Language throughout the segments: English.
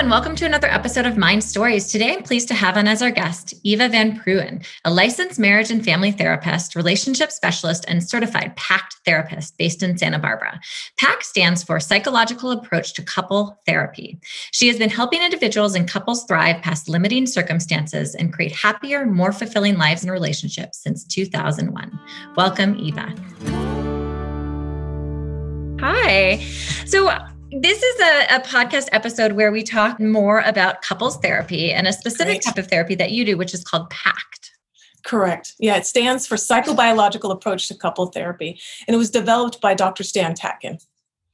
And welcome to another episode of Mind Stories. Today, I'm pleased to have on as our guest Eva Van Prooyen, a licensed marriage and family therapist, relationship specialist, and certified PACT therapist based in Santa Barbara. PACT stands for Psychological Approach to Couple Therapy. She has been helping individuals and couples thrive past limiting circumstances and create happier, more fulfilling lives and relationships since 2001. Welcome, Eva. Hi. So, this is a, a, podcast episode where we talk more about couples therapy and a specific Great. type of therapy that you do, which is called PACT. Correct. Yeah, it stands for Psychobiological Approach to Couple Therapy. And it was developed by Dr. Stan Tatkin.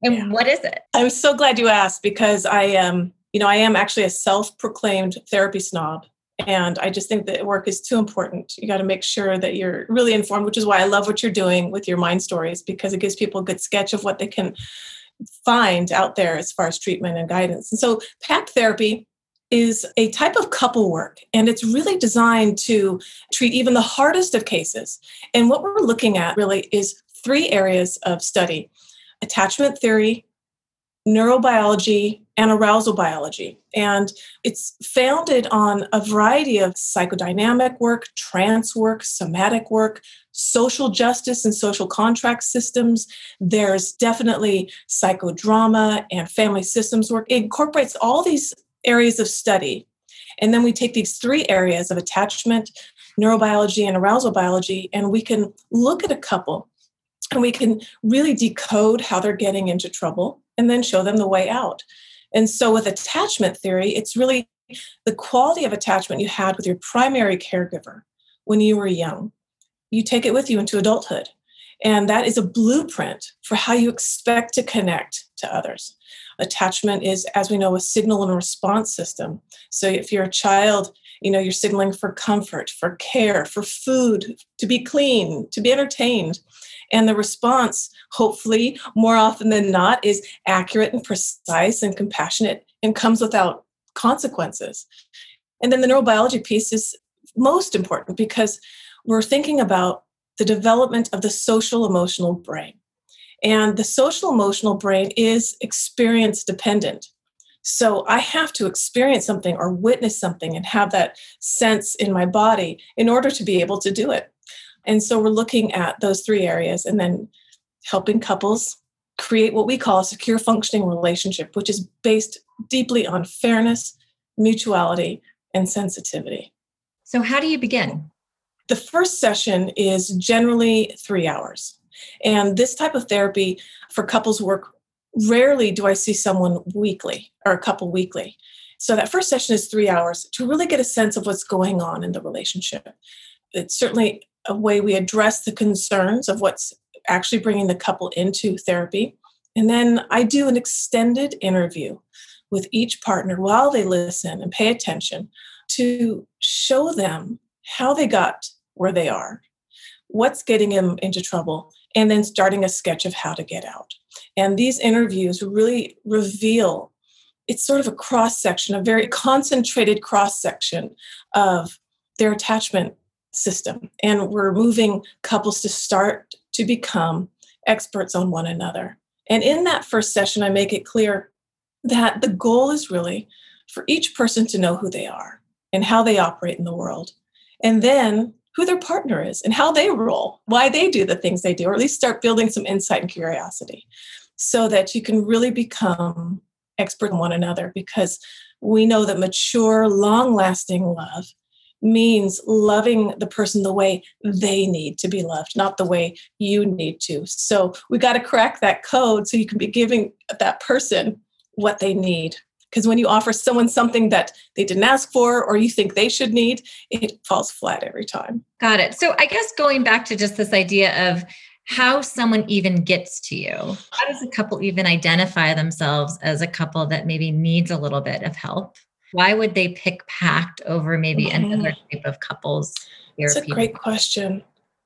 And yeah. what is it? I'm so glad you asked because I am, you know, I am actually a self-proclaimed therapy snob. And I just think that work is too important. You got to make sure that you're really informed, which is why I love what you're doing with your mind stories because it gives people a good sketch of what they can find out there as far as treatment and guidance. And so, PACT therapy is a type of couple work, and it's really designed to treat even the hardest of cases. And what we're looking at really is three areas of study attachment theory, neurobiology, and arousal biology. And it's founded on a variety of psychodynamic work, trance work, somatic work, social justice and social contract systems. There's definitely psychodrama and family systems work. It incorporates all these areas of study. And then we take these three areas of attachment, neurobiology, and arousal biology, and we can look at a couple and we can really decode how they're getting into trouble and then show them the way out. And so with attachment theory, it's really the quality of attachment you had with your primary caregiver when you were young. You take it with you into adulthood. And that is a blueprint for how you expect to connect to others. Attachment is, as we know, a signal and response system. So if you're a child, you know, you're signaling for comfort, for care, for food, to be clean, to be entertained. And the response, hopefully, more often than not, is accurate and precise and compassionate and comes without consequences. And then the neurobiology piece is most important because we're thinking about the development of the social emotional brain. And the social emotional brain is experience dependent. So I have to experience something or witness something and have that sense in my body in order to be able to do it. And so we're looking at those three areas and then helping couples create what we call a secure functioning relationship, which is based deeply on fairness, mutuality, and sensitivity. So, how do you begin? The first session is generally three hours. And this type of therapy for couples work, rarely do I see someone weekly or a couple weekly. So, that first session is three hours to really get a sense of what's going on in the relationship. It's certainly a way we address the concerns of what's actually bringing the couple into therapy. And then I do an extended interview with each partner while they listen and pay attention to show them how they got where they are, what's getting them into trouble, and then starting a sketch of how to get out. And these interviews really reveal it's sort of a cross section, a very concentrated cross section of their attachment system. And we're moving couples to start to become experts on one another. And in that first session, I make it clear that the goal is really for each person to know who they are and how they operate in the world. And then who their partner is and how they roll, why they do the things they do, or at least start building some insight and curiosity so that you can really become expert in one another because we know that mature, long lasting love means loving the person the way they need to be loved, not the way you need to. So we got to crack that code so you can be giving that person what they need. Because when you offer someone something that they didn't ask for or you think they should need, it falls flat every time. Got it. So I guess going back to just this idea of how someone even gets to you. How does a couple even identify themselves as a couple that maybe needs a little bit of help? Why would they pick PACT over maybe mm-hmm. another type of couples? That's a great question.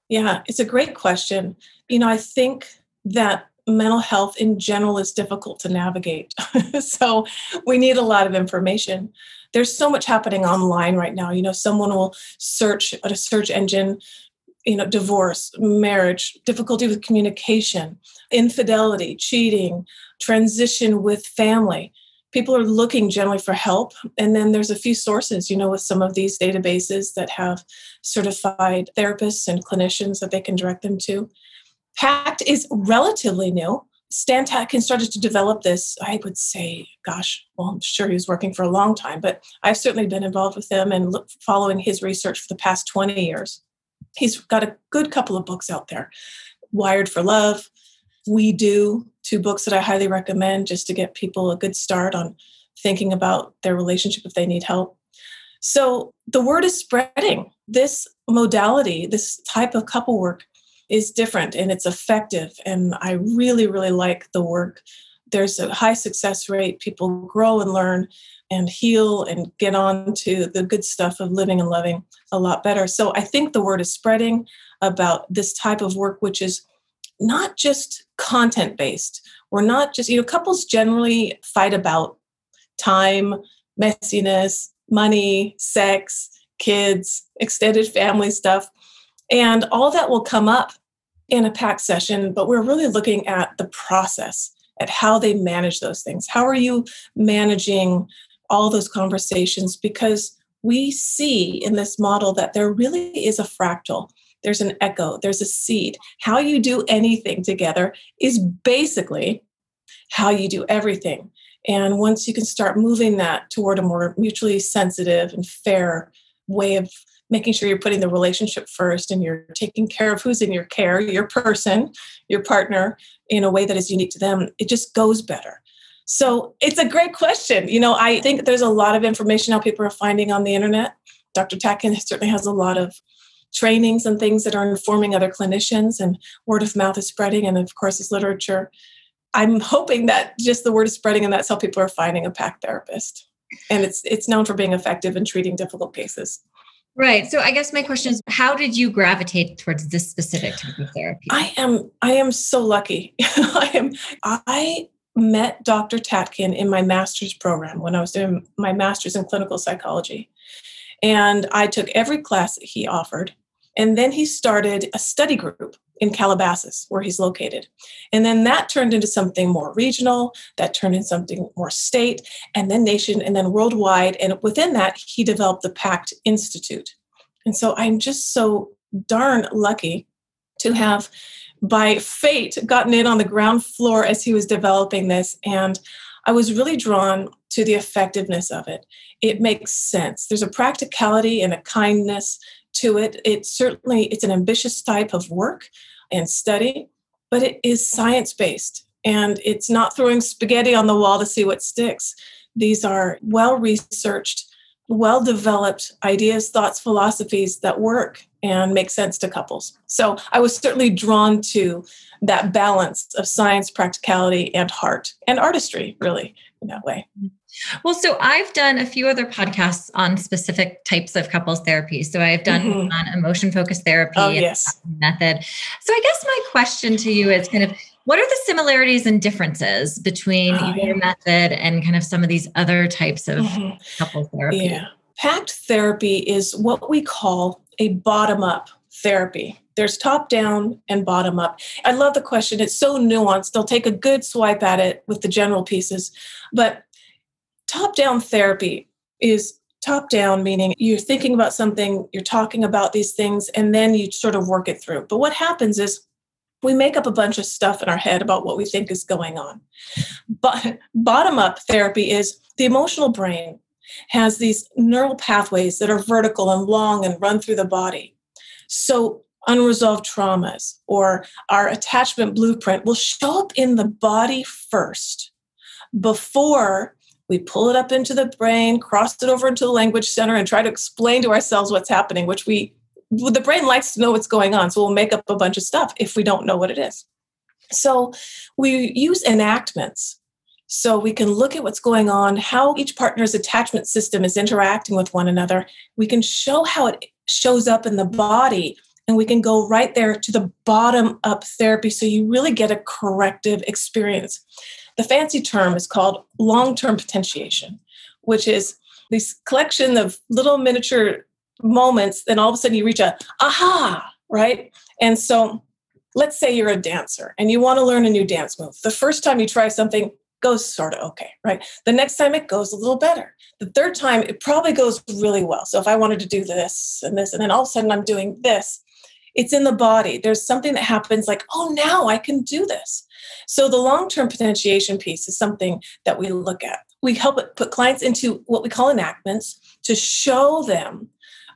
Yeah, it's a great question. You know, I think that mental health in general is difficult to navigate. so we need a lot of information. There's so much happening online right now. You know, someone will search at a search engine, you know, divorce, marriage, difficulty with communication, infidelity, cheating, transition with family. People are looking generally for help. And then there's a few sources, you know, with some of these databases that have certified therapists and clinicians that they can direct them to. PACT is relatively new. Stan Tatkin started to develop this, I would say, gosh, well, I'm sure he was working for a long time, but I've certainly been involved with him and look, following his research for the past 20 years. He's got a good couple of books out there Wired for Love, We Do, two books that I highly recommend just to get people a good start on thinking about their relationship if they need help. So the word is spreading. This modality, this type of couple work, is different and it's effective. And I really, really like the work. There's a high success rate. People grow and learn and heal and get on to the good stuff of living and loving a lot better. So I think the word is spreading about this type of work, which is not just content based. We're not just, you know, couples generally fight about time, messiness, money, sex, kids, extended family stuff. And all that will come up in a PACT session, but we're really looking at the process, at how they manage those things. How are you managing all those conversations? Because we see in this model that there really is a fractal. There's an echo, there's a seed. How you do anything together is basically how you do everything. And once you can start moving that toward a more mutually sensitive and fair way of making sure you're putting the relationship first and you're taking care of who's in your care, your person, your partner, in a way that is unique to them, it just goes better. So it's a great question. You know, I think there's a lot of information now people are finding on the internet. Dr. Tatkin certainly has a lot of trainings and things that are informing other clinicians, and word of mouth is spreading, and of course, his literature. I'm hoping that just the word is spreading, and that's how people are finding a PACT therapist. And it's it's known for being effective in treating difficult cases. Right. So I guess my question is how did you gravitate towards this specific type of therapy? I am I am so lucky. I am I met Dr. Tatkin in my master's program when I was doing my master's in clinical psychology. And I took every class that he offered. And then he started a study group in Calabasas, where he's located. And then that turned into something more regional, that turned into something more state, and then nation, and then worldwide. And within that, he developed the PACT Institute. And so I'm just so darn lucky to have, by fate, gotten in on the ground floor as he was developing this. And I was really drawn to the effectiveness of it. It makes sense. There's a practicality and a kindness to it. It certainly it's an ambitious type of work and study, but it is science based and it's not throwing spaghetti on the wall to see what sticks. These are well researched, well developed ideas, thoughts, philosophies that work and make sense to couples. So I was certainly drawn to that balance of science, practicality, and heart and artistry, really, in that way. Well, so I've done a few other podcasts on specific types of couples therapy. So I've done mm-hmm. on emotion focused therapy oh, yes. method. So I guess my question to you is kind of what are the similarities and differences between oh, your yeah. method and kind of some of these other types of mm-hmm. couples therapy? Yeah. PACT therapy is what we call a bottom up therapy. There's top down and bottom up. I love the question. It's so nuanced. They'll take a good swipe at it with the general pieces. But top down therapy is top down, meaning you're thinking about something, you're talking about these things, and then you sort of work it through. But what happens is we make up a bunch of stuff in our head about what we think is going on. But bottom up therapy is the emotional brain has these neural pathways that are vertical and long and run through the body. So unresolved traumas or our attachment blueprint will show up in the body first before we pull it up into the brain, cross it over into the language center, and try to explain to ourselves what's happening, which we, the brain likes to know what's going on. So we'll make up a bunch of stuff if we don't know what it is. So we use enactments. So we can look at what's going on, how each partner's attachment system is interacting with one another. We can show how it shows up in the body and we can go right there to the bottom up therapy so you really get a corrective experience. The fancy term is called long term potentiation, which is this collection of little miniature moments, then all of a sudden you reach a aha, right? And so let's say you're a dancer and you want to learn a new dance move. The first time you try something, goes sort of okay, right? The next time it goes a little better. The third time it probably goes really well. So if I wanted to do this and this, and then all of a sudden I'm doing this, it's in the body. There's something that happens like, oh, now I can do this. So the long term potentiation piece is something that we look at. We help put clients into what we call enactments to show them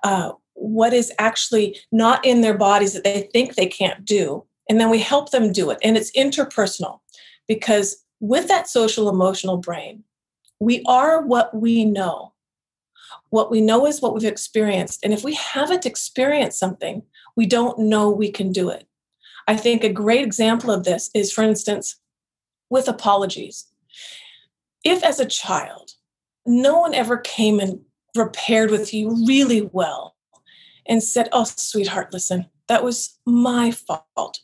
uh, what is actually not in their bodies that they think they can't do. And then we help them do it. And it's interpersonal because with that social emotional brain, we are what we know. What we know is what we've experienced. And if we haven't experienced something, we don't know we can do it. I think a great example of this is, for instance, with apologies. If as a child, no one ever came and repaired with you really well and said, Oh, sweetheart, listen, that was my fault.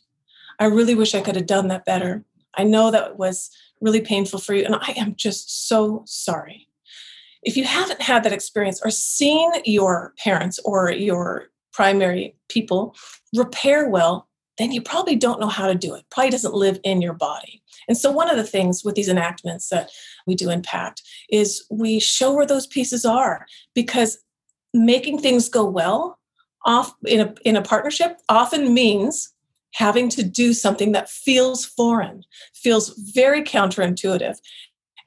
I really wish I could have done that better. I know that was really painful for you, and I am just so sorry. If you haven't had that experience or seen your parents or your primary people repair well, then you probably don't know how to do it. Probably doesn't live in your body. And so, one of the things with these enactments that we do in PACT is we show where those pieces are because making things go well off in a, in a partnership often means having to do something that feels foreign, feels very counterintuitive.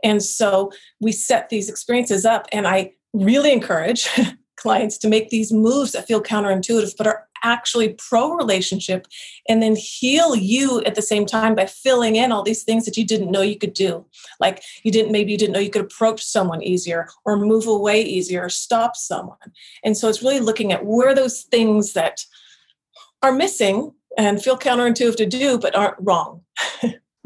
And so we set these experiences up, and I really encourage clients to make these moves that feel counterintuitive, but are actually pro relationship and then heal you at the same time by filling in all these things that you didn't know you could do. Like you didn't, maybe you didn't know you could approach someone easier or move away easier or stop someone. And so it's really looking at where those things that are missing and feel counterintuitive to do, but aren't wrong.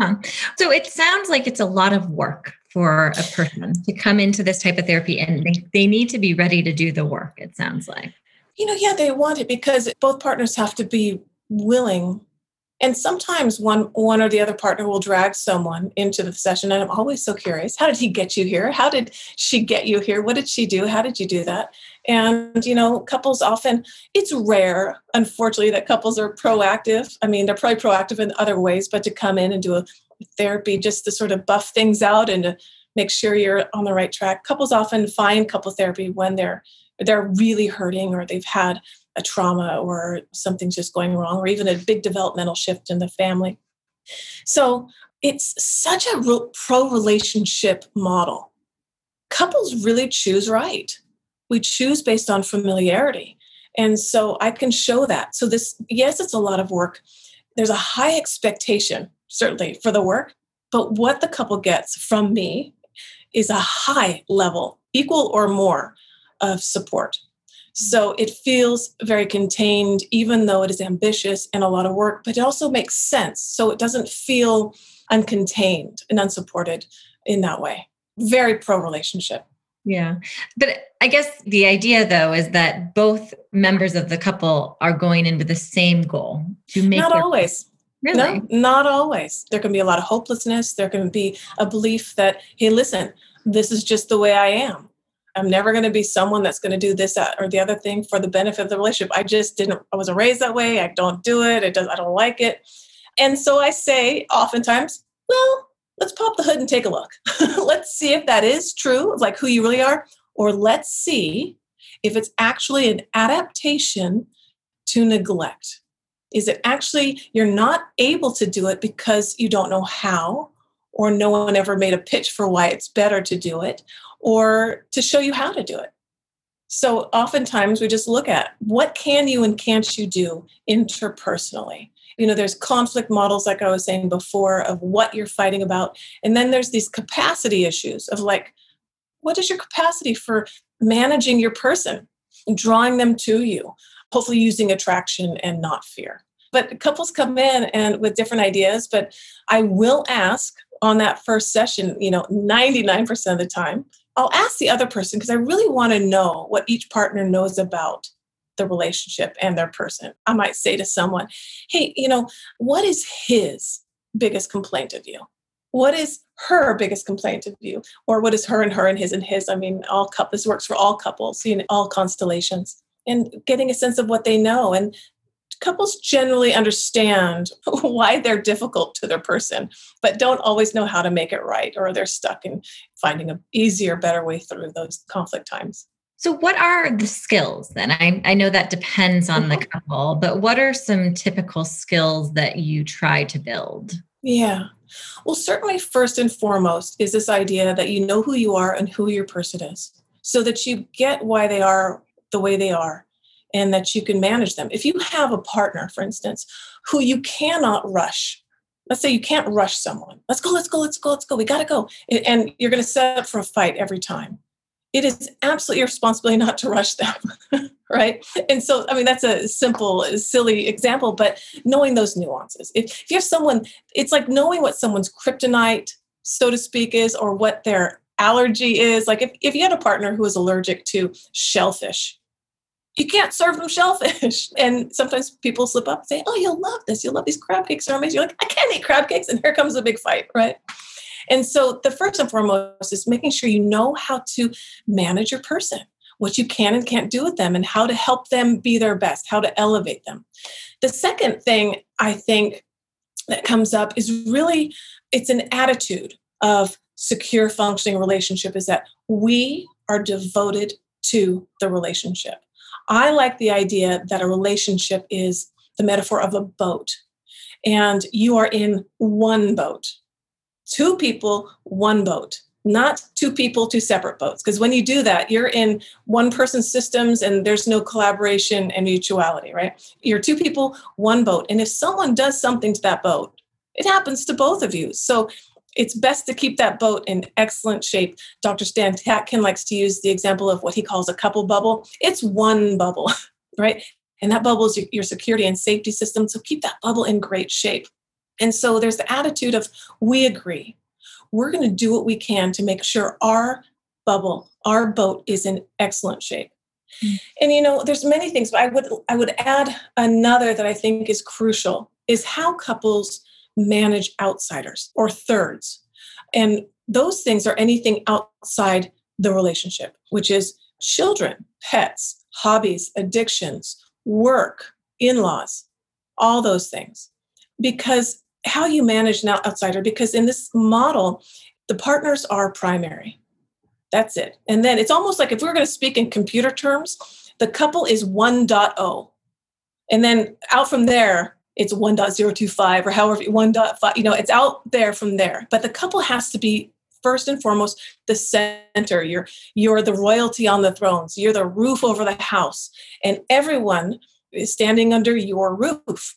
huh. So it sounds like it's a lot of work for a person to come into this type of therapy and they, they need to be ready to do the work, it sounds like. You know, yeah, they want it because both partners have to be willing and sometimes one one or the other partner will drag someone into the session and i'm always so curious how did he get you here? How did she get you here? What did she do? How did you do that? And you know couples often it's rare unfortunately that couples are proactive. I mean they're probably proactive in other ways but to come in and do a therapy just to sort of buff things out and to make sure you're on the right track. Couples often find couple therapy when they're they're really hurting or they've had a trauma or something's just going wrong or even a big developmental shift in the family. So it's such a pro relationship model. Couples really choose right. We choose based on familiarity. And so I can show that. So, this, yes, it's a lot of work. There's a high expectation, certainly, for the work, but what the couple gets from me is a high level, equal or more, of support. So it feels very contained, even though it is ambitious and a lot of work, but it also makes sense. So it doesn't feel uncontained and unsupported in that way. Very pro relationship. Yeah. But I guess the idea though is that both members of the couple are going in with the same goal to make Not their- always. Really? No, not always. There can be a lot of hopelessness. There can be a belief that, hey, listen, this is just the way I am. I'm never going to be someone that's going to do this or the other thing for the benefit of the relationship. I just didn't, I wasn't raised that way. I don't do it. It does, I don't like it. And so I say oftentimes, well, let's pop the hood and take a look. let's see if that is true, like who you really are, or let's see if it's actually an adaptation to neglect. Is it actually you're not able to do it because you don't know how, or no one ever made a pitch for why it's better to do it, or to show you how to do it. So oftentimes we just look at what can you and can't you do interpersonally. You know, there's conflict models, like I was saying before, of what you're fighting about. And then there's these capacity issues of like, what is your capacity for managing your person, drawing them to you, hopefully using attraction and not fear. But couples come in and with different ideas, but I will ask on that first session, you know, 99% of the time, I'll ask the other person because I really want to know what each partner knows about the relationship and their person. I might say to someone, hey, you know, what is his biggest complaint of you? What is her biggest complaint of you? Or what is her and her and his and his? I mean, all couples, this works for all couples, you know, all constellations. And getting a sense of what they know. And couples generally understand why they're difficult to their person, but don't always know how to make it right, or they're stuck in finding an easier, better way through those conflict times. So, what are the skills then? I, I know that depends on the mm-hmm. couple, but what are some typical skills that you try to build? Yeah. Well, certainly, first and foremost is this idea that you know who you are and who your person is so that you get why they are the way they are and that you can manage them. If you have a partner, for instance, who you cannot rush, let's say you can't rush someone, let's go, let's go, let's go, let's go, we got to go. And you're going to set up for a fight every time. It is absolutely your responsibility not to rush them, right? And so, I mean, that's a simple, silly example, but knowing those nuances. If, if you have someone, it's like knowing what someone's kryptonite, so to speak, is, or what their allergy is. Like if, if you had a partner who is allergic to shellfish, you can't serve them shellfish. And sometimes people slip up and say, Oh, you'll love this. You'll love these crab cakes. They're amazing. You're like, I can't eat crab cakes. And here comes a big fight, right? And so the first and foremost is making sure you know how to manage your person, what you can and can't do with them, and how to help them be their best, how to elevate them. The second thing I think that comes up is really it's an attitude of secure functioning relationship is that we are devoted to the relationship I like the idea that a relationship is the metaphor of a boat, and you are in one boat. Two people, one boat, not two people, two separate boats. Because when you do that, you're in one person's systems and there's no collaboration and mutuality, right? You're two people, one boat. And if someone does something to that boat, it happens to both of you. So it's best to keep that boat in excellent shape. Dr. Stan Tatkin likes to use the example of what he calls a couple bubble. It's one bubble, right? And that bubble is your security and safety system. So keep that bubble in great shape. And so there's the attitude of we agree. We're going to do what we can to make sure our bubble, our boat is in excellent shape. Mm-hmm. And you know, there's many things, but I would I would add another that I think is crucial is how couples manage outsiders or thirds. And those things are anything outside the relationship, which is children, pets, hobbies, addictions, work, in laws, all those things. Because how you manage an outsider, because in this model, the partners are primary. That's it. And then it's almost like if we are going to speak in computer terms, the couple is 1.0. And then out from there, it's 1.025 or however 1.5 you know it's out there from there. But the couple has to be first and foremost the center. You're you're the royalty on the thrones. You're the roof over the house. And everyone is standing under your roof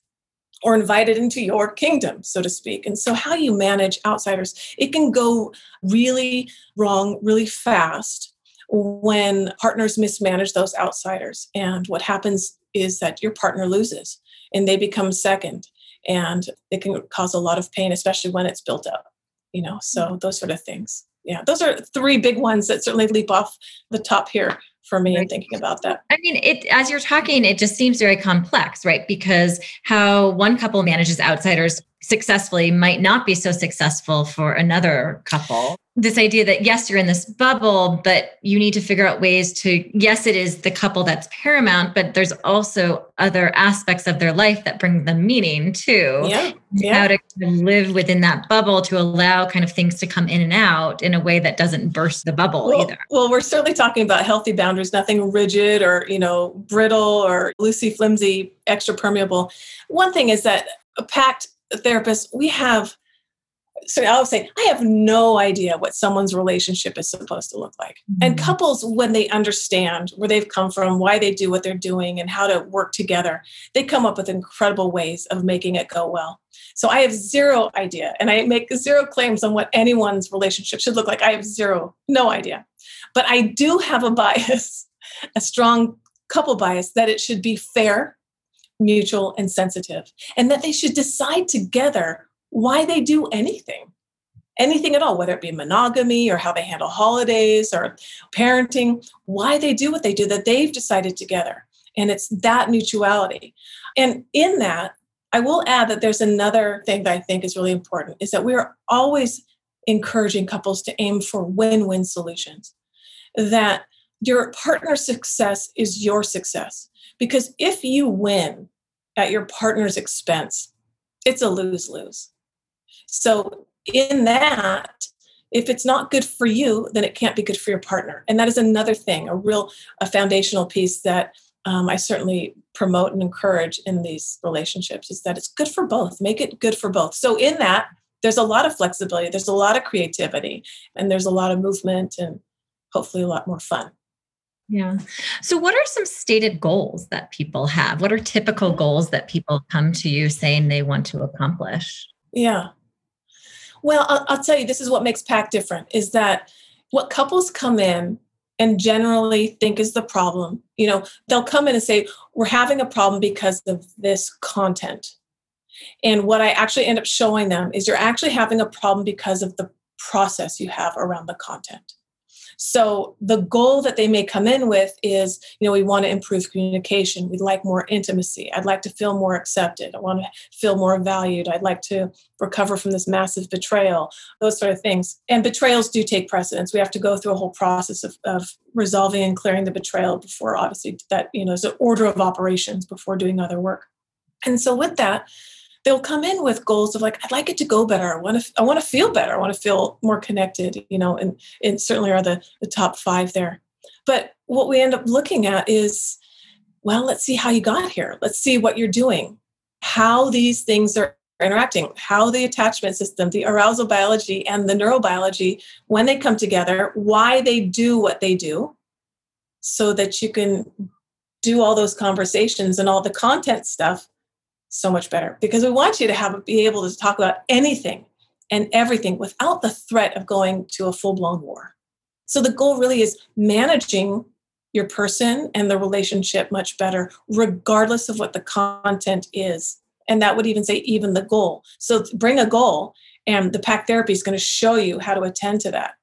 or invited into your kingdom so to speak. And so how you manage outsiders it can go really wrong really fast when partners mismanage those outsiders. And what happens is that your partner loses and they become second and it can cause a lot of pain especially when it's built up you know so mm-hmm. those sort of things yeah those are three big ones that certainly leap off the top here for me right. in thinking about that. I mean, it as you're talking, it just seems very complex, right? Because how one couple manages outsiders successfully might not be so successful for another couple. This idea that yes you're in this bubble but you need to figure out ways to yes it is the couple that's paramount but there's also other aspects of their life that bring them meaning too. Yeah, yeah. how to live within that bubble to allow kind of things to come in and out in a way that doesn't burst the bubble well, either. well we're certainly talking about healthy boundaries nothing rigid or you know brittle or loosey flimsy extra permeable. One thing is that a PACT therapist we have so I'll say, I have no idea what someone's relationship is supposed to look like. Mm-hmm. And couples, when they understand where they've come from, why they do what they're doing, and how to work together, they come up with incredible ways of making it go well. So I have zero idea, and I make zero claims on what anyone's relationship should look like. I have zero, no idea. But I do have a bias, a strong couple bias, that it should be fair, mutual, and sensitive, and that they should decide together why they do anything anything at all, whether it be monogamy or how they handle holidays or parenting, why they do what they do that they've decided together. And it's that mutuality. And in that, I will add that there's another thing that I think is really important is that we're always encouraging couples to aim for win win solutions. That your partner's success is your success. Because if you win at your partner's expense, it's a lose lose. So, in that, if it's not good for you, then it can't be good for your partner. And that is another thing, a real a foundational piece that um, I certainly promote and encourage in these relationships is that it's good for both. Make it good for both. So, in that, there's a lot of flexibility, there's a lot of creativity, and there's a lot of movement and hopefully a lot more fun. Yeah. So, what are some stated goals that people have? What are typical goals that people come to you saying they want to accomplish? Yeah. Well, I'll, I'll tell you, this is what makes PACT different is that what couples come in and generally think is the problem. You know, they'll come in and say, We're having a problem because of this content. And what I actually end up showing them is you're actually having a problem because of the process you have around the content. So the goal that they may come in with is, you know, we want to improve communication. We'd like more intimacy. I'd like to feel more accepted. I want to feel more valued. I'd like to recover from this massive betrayal, those sort of things. And betrayals do take precedence. We have to go through a whole process of, of resolving and clearing the betrayal before obviously that, you know, is an order of operations before doing other work. And so with that, they'll come in with goals of like i'd like it to go better. I want to i want to feel better. I want to feel more connected you know and and certainly are the the top five there. But what we end up looking at is well let's see how you got here. Let's see what you're doing. How these things are interacting how the attachment system the arousal biology and the neurobiology when they come together why they do what they do so that you can do all those conversations and all the content stuff so much better because we want you to have be able to talk about anything and everything without the threat of going to a full-blown war. So the goal really is managing your person and the relationship much better regardless of what the content is. And that would even say even the goal. So bring a goal and the PACT therapy is going to show you how to attend to that.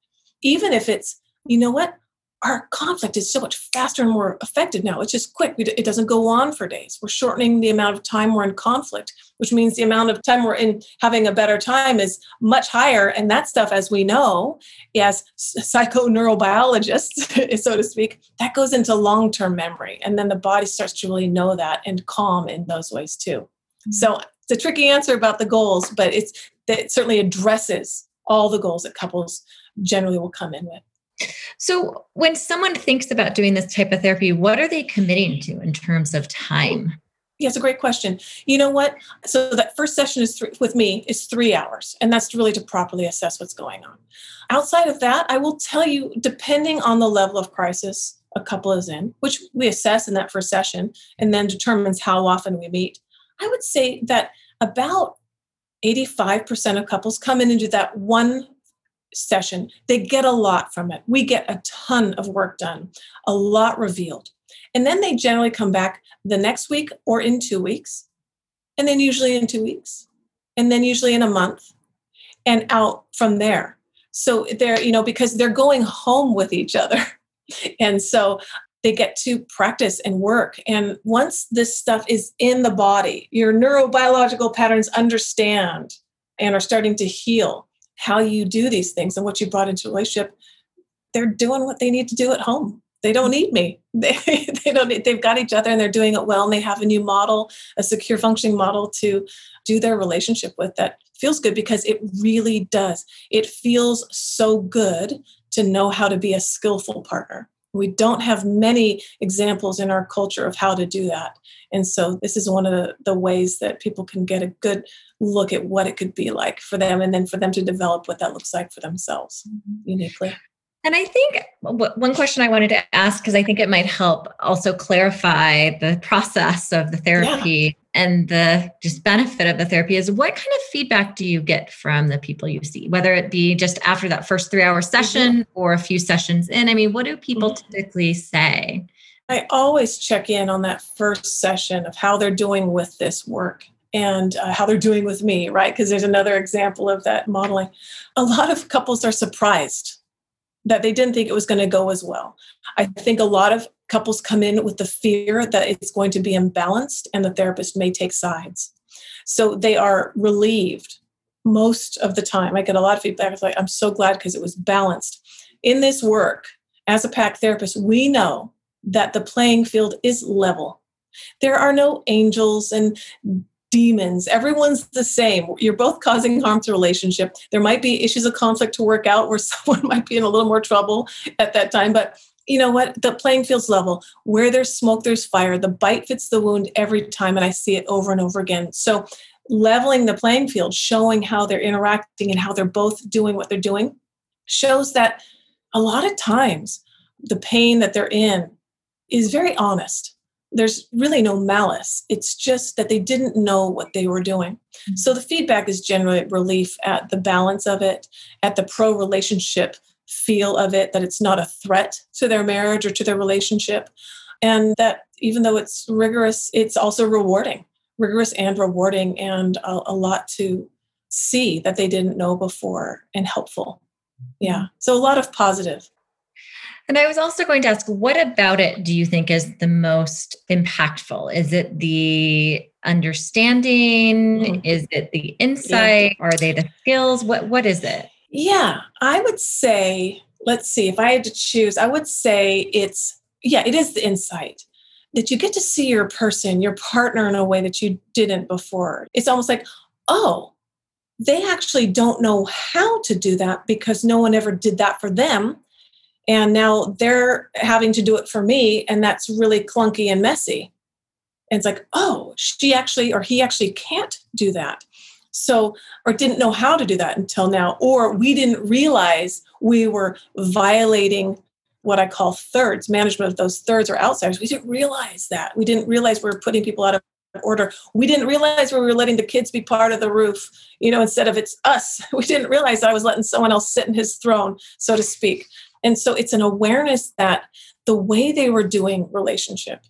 Even if it's, you know what, our conflict is so much faster and more effective now. It's just quick. It doesn't go on for days. We're shortening the amount of time we're in conflict, which means the amount of time we're in having a better time is much higher. And that stuff, as we know, as psychoneurobiologists, so to speak, that goes into long term memory. And then the body starts to really know that and calm in those ways too. Mm-hmm. So it's a tricky answer about the goals, but it's that it certainly addresses all the goals that couples generally will come in with. So, when someone thinks about doing this type of therapy, what are they committing to in terms of time? Yeah, it's a great question. You know what? So that first session is th- with me is three hours, and that's really to properly assess what's going on. Outside of that, I will tell you, depending on the level of crisis a couple is in, which we assess in that first session, and then determines how often we meet. I would say that about 85% of couples come in and do that one session, they get a lot from it. We get a ton of work done, a lot revealed. And then they generally come back the next week or in two weeks, and then usually in two weeks, and then usually in a month, and out from there. So they're, you know, because they're going home with each other. and so they get to practice and work. And once this stuff is in the body, your neurobiological patterns understand and are starting to heal how you do these things and what you brought into relationship, they're doing what they need to do at home. They don't need me. They, they don't. Need, they've got each other and they're doing it well. And they have a new model, a secure functioning model to do their relationship with that feels good because it really does. It feels so good to know how to be a skillful partner. We don't have many examples in our culture of how to do that. And so this is one of the, the ways that people can get a good look at what it could be like for them and then for them to develop what that looks like for themselves mm-hmm. uniquely. And I think one question I wanted to ask, because I think it might help also clarify the process of the therapy yeah. and the just benefit of the therapy is what kind of feedback do you get from the people you see, whether it be just after that first three hour session mm-hmm. or a few sessions in? I mean, what do people mm-hmm. typically say? I always check in on that first session of how they're doing with this work and uh, how they're doing with me, right? Because there's another example of that modeling. A lot of couples are surprised that they didn't think it was going to go as well. I think a lot of couples come in with the fear that it's going to be imbalanced and the therapist may take sides. So they are relieved most of the time. I get a lot of feedback. It's like, I'm so glad because it was balanced. In this work, as a PACT therapist, we know that the playing field is level. There are no angels and demons. Everyone's the same. You're both causing harm to relationship. There might be issues of conflict to work out where someone might be in a little more trouble at that time, but you know what? The playing field's level. Where there's smoke, there's fire. The bite fits the wound every time, and I see it over and over again. So, leveling the playing field, showing how they're interacting and how they're both doing what they're doing, shows that a lot of times the pain that they're in is very honest. There's really no malice. It's just that they didn't know what they were doing. Mm-hmm. So the feedback is generally relief at the balance of it, at the pro relationship feel of it, that it's not a threat to their marriage or to their relationship. And that even though it's rigorous, it's also rewarding, rigorous and rewarding, and a, a lot to see that they didn't know before and helpful. Yeah. So a lot of positive. And I was also going to ask, what about it do you think is the most impactful? Is it the understanding? Mm. Is it the insight? Yeah. Are they the skills? What what is it? Yeah, I would say, let's see, if I had to choose, I would say it's, yeah, it is the insight that you get to see your person, your partner in a way that you didn't before. It's almost like, oh, they actually don't know how to do that because no one ever did that for them. And now they're having to do it for me. And that's really clunky and messy. And it's like, oh, she actually, or he actually can't do that. So, or didn't know how to do that until now, or we didn't realize we were violating what I call thirds, management of those thirds or outsiders. We didn't realize that. We didn't realize we were putting people out of order. We didn't realize we were letting the kids be part of the roof, you know, instead of it's us. We didn't realize I was letting someone else sit in his throne, so to speak. And so it's an awareness that the way they were doing relationship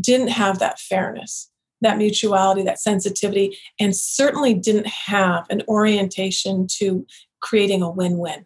didn't have that fairness that mutuality, that sensitivity, and certainly didn't have an orientation to creating a win win.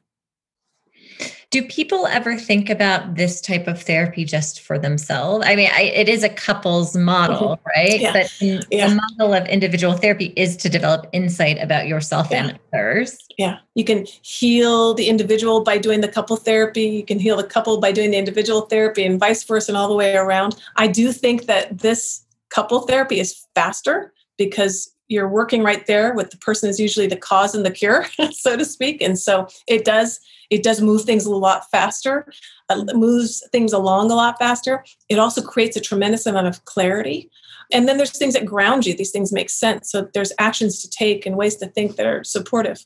Do people ever think about this type of therapy just for themselves? I mean, I, it is a couples model, mm-hmm. right? Yeah. But yeah. the model of individual therapy is to develop insight about yourself yeah. and others. Yeah. You can heal the individual by doing the couple therapy. You can heal the couple by doing the individual therapy and vice versa and all the way around. I do think that this couple therapy is faster because you're working right there with the person is usually the cause and the cure so to speak. And so it does it does move things a lot faster uh, moves things along a lot faster. It also creates a tremendous amount of clarity. And then there's things that ground you. These things make sense. So there's actions to take and ways to think that are supportive.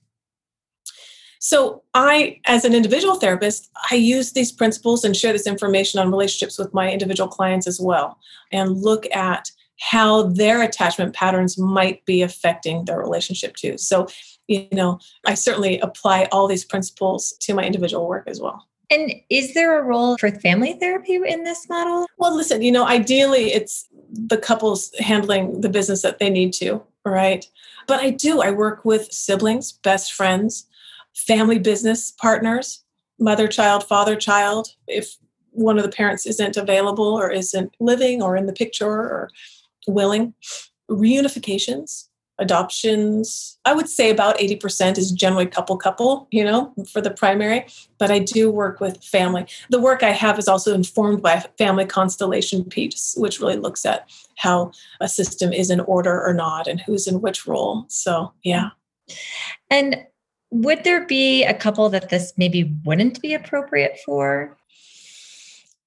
So I, as an individual therapist, I use these principles and share this information on relationships with my individual clients as well, and look at how their attachment patterns might be affecting their relationship too. So, you know, I certainly apply all these principles to my individual work as well. And is there a role for family therapy in this model? Well, listen, you know, ideally it's the couples handling the business that they need to, right? But I do, I work with siblings, best friends, family business partners, mother child, father child, if one of the parents isn't available or isn't living or in the picture or willing. Reunifications, adoptions, I would say about 80% is generally couple couple, you know, for the primary, but I do work with family. The work I have is also informed by family constellation piece, which really looks at how a system is in order or not and who's in which role. So, yeah. And would there be a couple that this maybe wouldn't be appropriate for?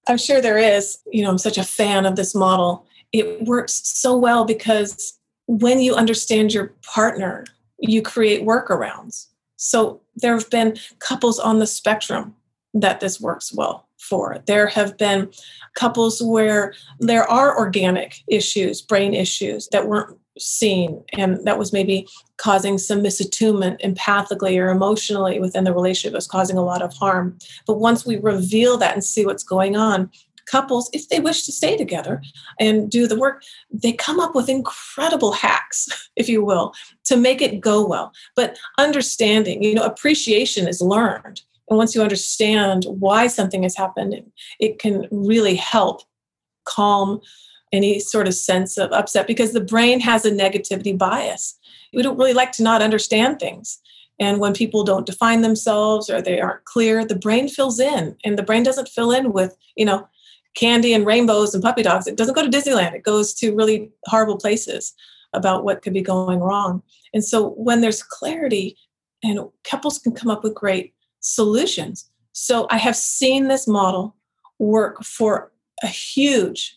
I'm sure there is. You know, I'm such a fan of this model. It works so well because when you understand your partner, you create workarounds. So there have been couples on the spectrum that this works well for. There have been couples where there are organic issues, brain issues that weren't seen and that was maybe causing some misattunement empathically or emotionally within the relationship it was causing a lot of harm but once we reveal that and see what's going on couples if they wish to stay together and do the work they come up with incredible hacks if you will to make it go well but understanding you know appreciation is learned and once you understand why something has happened it can really help calm any sort of sense of upset because the brain has a negativity bias. We don't really like to not understand things. And when people don't define themselves or they aren't clear, the brain fills in. And the brain doesn't fill in with, you know, candy and rainbows and puppy dogs. It doesn't go to Disneyland. It goes to really horrible places about what could be going wrong. And so when there's clarity, and couples can come up with great solutions. So I have seen this model work for a huge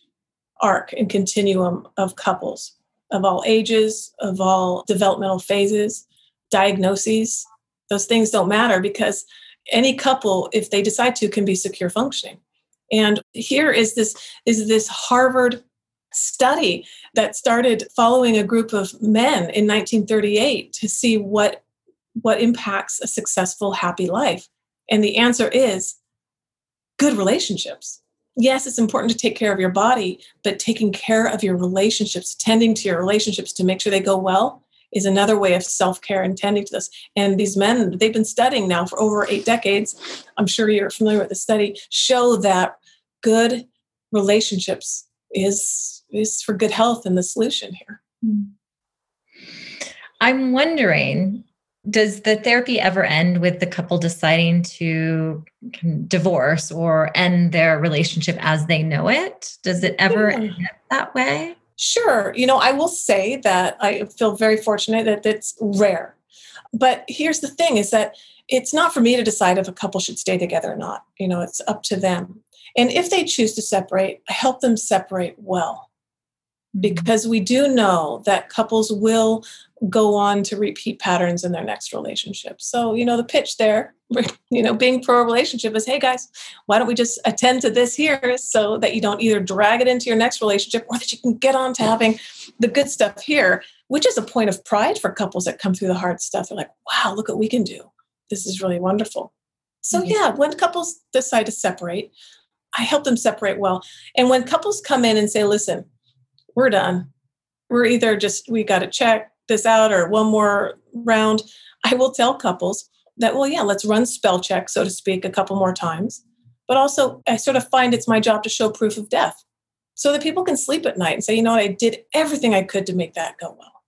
arc and continuum of couples of all ages, of all developmental phases, diagnoses. Those things don't matter because any couple, if they decide to, can be secure functioning. And here is this is this Harvard study that started following a group of men in 1938 to see what what impacts a successful happy life. And the answer is good relationships. Yes, it's important to take care of your body, but taking care of your relationships, tending to your relationships to make sure they go well is another way of self-care and tending to this. And these men, they've been studying now for over eight decades. I'm sure you're familiar with the study, show that good relationships is is for good health and the solution here. Hmm. I'm wondering does the therapy ever end with the couple deciding to divorce or end their relationship as they know it? Does it ever yeah. end that way? Sure. You know, I will say that I feel very fortunate that it's rare. But here's the thing is that it's not for me to decide if a couple should stay together or not. You know, it's up to them. And if they choose to separate, help them separate well. Mm-hmm. Because we do know that couples will go on to repeat patterns in their next relationship. So, you know, the pitch there, you know, being pro relationship is hey guys, why don't we just attend to this here so that you don't either drag it into your next relationship or that you can get on to having the good stuff here, which is a point of pride for couples that come through the hard stuff. They're like, wow, look what we can do. This is really wonderful. So, yeah, when couples decide to separate, I help them separate well. And when couples come in and say, listen, we're done, we're either just, we got to check, this out or one more round, I will tell couples that, well, yeah, let's run spell check, so to speak, a couple more times. But also, I sort of find it's my job to show proof of death so that people can sleep at night and say, you know what, I did everything I could to make that go well.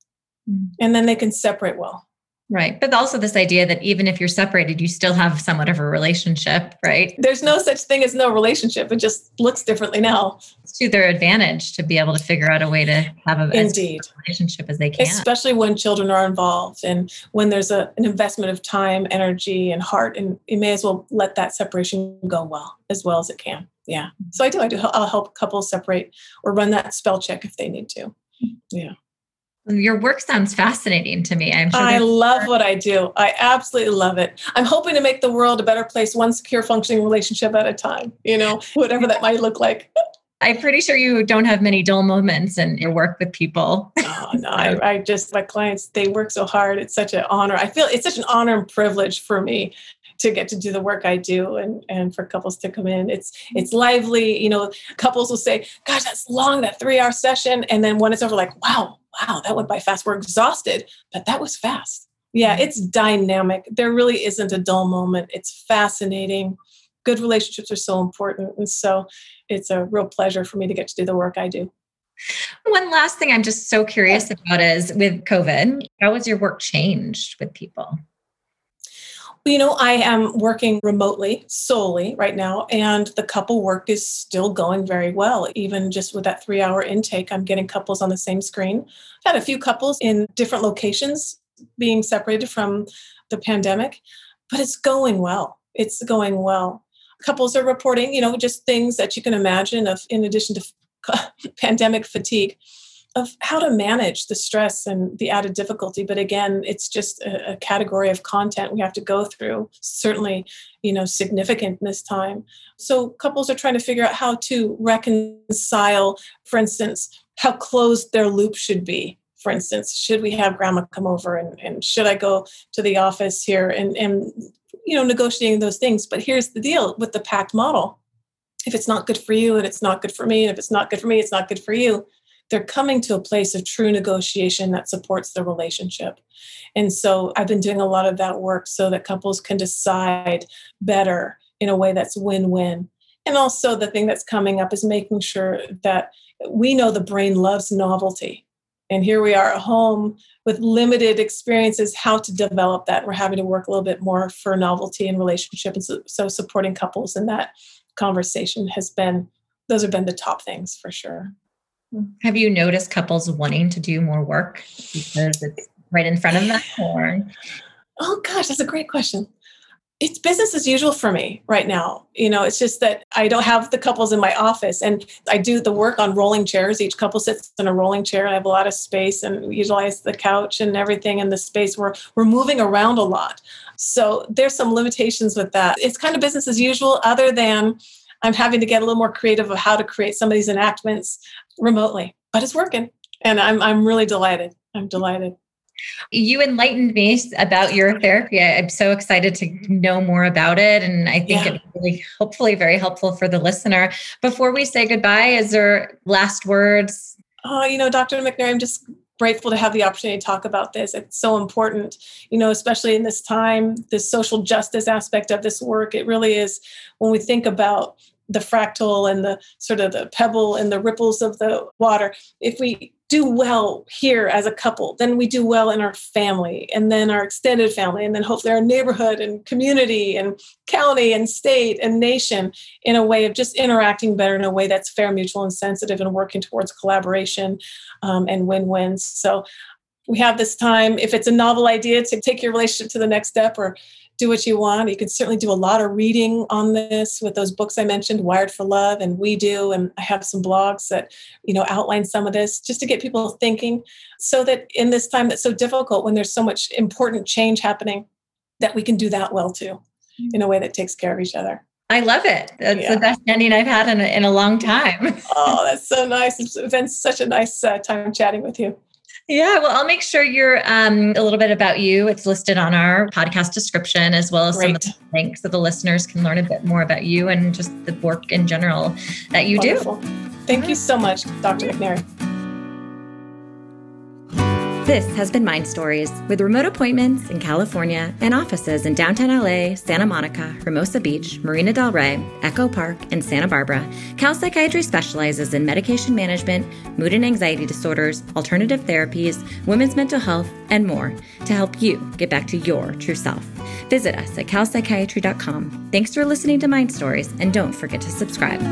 Mm. And then they can separate well. Right. But also this idea that even if you're separated, you still have somewhat of a relationship, right? There's no such thing as no relationship. It just looks differently now. It's to their advantage to be able to figure out a way to have a Indeed. relationship as they can. Especially when children are involved and when there's a, an investment of time, energy, and heart. And you may as well let that separation go well, as well as it can. Yeah. So I do. I do. I'll help couples separate or run that spell check if they need to. Mm-hmm. Yeah. Your work sounds fascinating to me. I'm sure I love what I do. I absolutely love it. I'm hoping to make the world a better place, one secure, functioning relationship at a time, you know, whatever that might look like. I'm pretty sure you don't have many dull moments in your work with people. oh, no, I, I just, my clients, they work so hard. It's such an honor. I feel it's such an honor and privilege for me to get to do the work I do and and for couples to come in. It's it's lively. You know, couples will say, "Gosh, that's long, that three hour session," and then when it's over, like, "Wow, wow, that went by fast. We're exhausted, but that was fast." Yeah, mm-hmm. it's dynamic. There really isn't a dull moment. It's fascinating. Good relationships are so important, and so it's a real pleasure for me to get to do the work I do. One last thing I'm just so curious about is with COVID, how has your work changed with people? You know, I am working remotely solely right now, and the couple work is still going very well. Even just with that three hour intake, I'm getting couples on the same screen. I've had a few couples in different locations being separated from the pandemic, but it's going well. It's going well. Couples are reporting, you know, just things that you can imagine of in addition to pandemic fatigue of how to manage the stress and the added difficulty but again it's just a, a, category of content we have to go through certainly you know significant this time. So couples are trying to figure out how to reconcile for instance how closed their loop should be. For instance should we have grandma come over and, and should i go to the office here and, and you know negotiating those things? But here's the deal with the PACT model. If it's not good for you and it's not good for me and if it's not good for me it's not good for you they're coming to a place of true negotiation that supports the relationship. And so I've been doing a lot of that work so that couples can decide better in a way that's win win. And also, the thing that's coming up is making sure that we know the brain loves novelty. And here we are at home with limited experiences, how to develop that. We're having to work a little bit more for novelty in relationship. And so, so supporting couples in that conversation has been, those have been the top things for sure. Have you noticed couples wanting to do more work because it's right in front of them? Or? Oh gosh, that's a great question it's business as usual for me right now. You know, it's just that I don't have the couples in my office and I do the work on rolling chairs. Each couple sits in a rolling chair and I have a lot of space and we utilize the couch and everything in the space where we're moving around a lot. So there's some limitations with that. It's kind of business as usual, other than I'm having to get a little more creative of how to create some of these enactments remotely. But it's working. And I'm I'm really delighted. I'm delighted. You enlightened me about your therapy. I'm so excited to know more about it. And I think yeah. it's really, hopefully, very helpful for the listener. Before we say goodbye, is there last words? Oh, you know, Dr. McNary, I'm just grateful to have the opportunity to talk about this. It's so important, you know, especially in this time, the social justice aspect of this work. It really is when we think about the fractal and the sort of the pebble and the ripples of the water. If we do well here as a couple, then we do well in our family and then our extended family, and then hopefully our neighborhood and community and county and state and nation in a way of just interacting better in a way that's fair, mutual, and sensitive and working towards collaboration um, and win wins. So we have this time, if it's a novel idea, to take your relationship to the next step or do what you want. You can certainly do a lot of reading on this with those books I mentioned, Wired for Love and We Do. And I have some blogs that, you know, outline some of this just to get people thinking so that in this time that's so difficult when there's so much important change happening, that we can do that well too in a way that takes care of each other. I love it. That's yeah. the best ending I've had in a, in a long time. oh, that's so nice. It's been such a nice uh, time chatting with you. Yeah, well, I'll make sure you're um, a little bit about you. It's listed on our podcast description, as well as Great. some of the links so the listeners can learn a bit more about you and just the work in general that you Wonderful. do. Thank you so much, Dr. McNary. This has been Mind Stories with remote appointments in California and offices in downtown LA, Santa Monica, Hermosa Beach, Marina Del Rey, Echo Park, and Santa Barbara. Cal Psychiatry specializes in medication management, mood and anxiety disorders, alternative therapies, women's mental health, and more to help you get back to your true self. Visit us at calpsychiatry.com. Thanks for listening to Mind Stories, and don't forget to subscribe.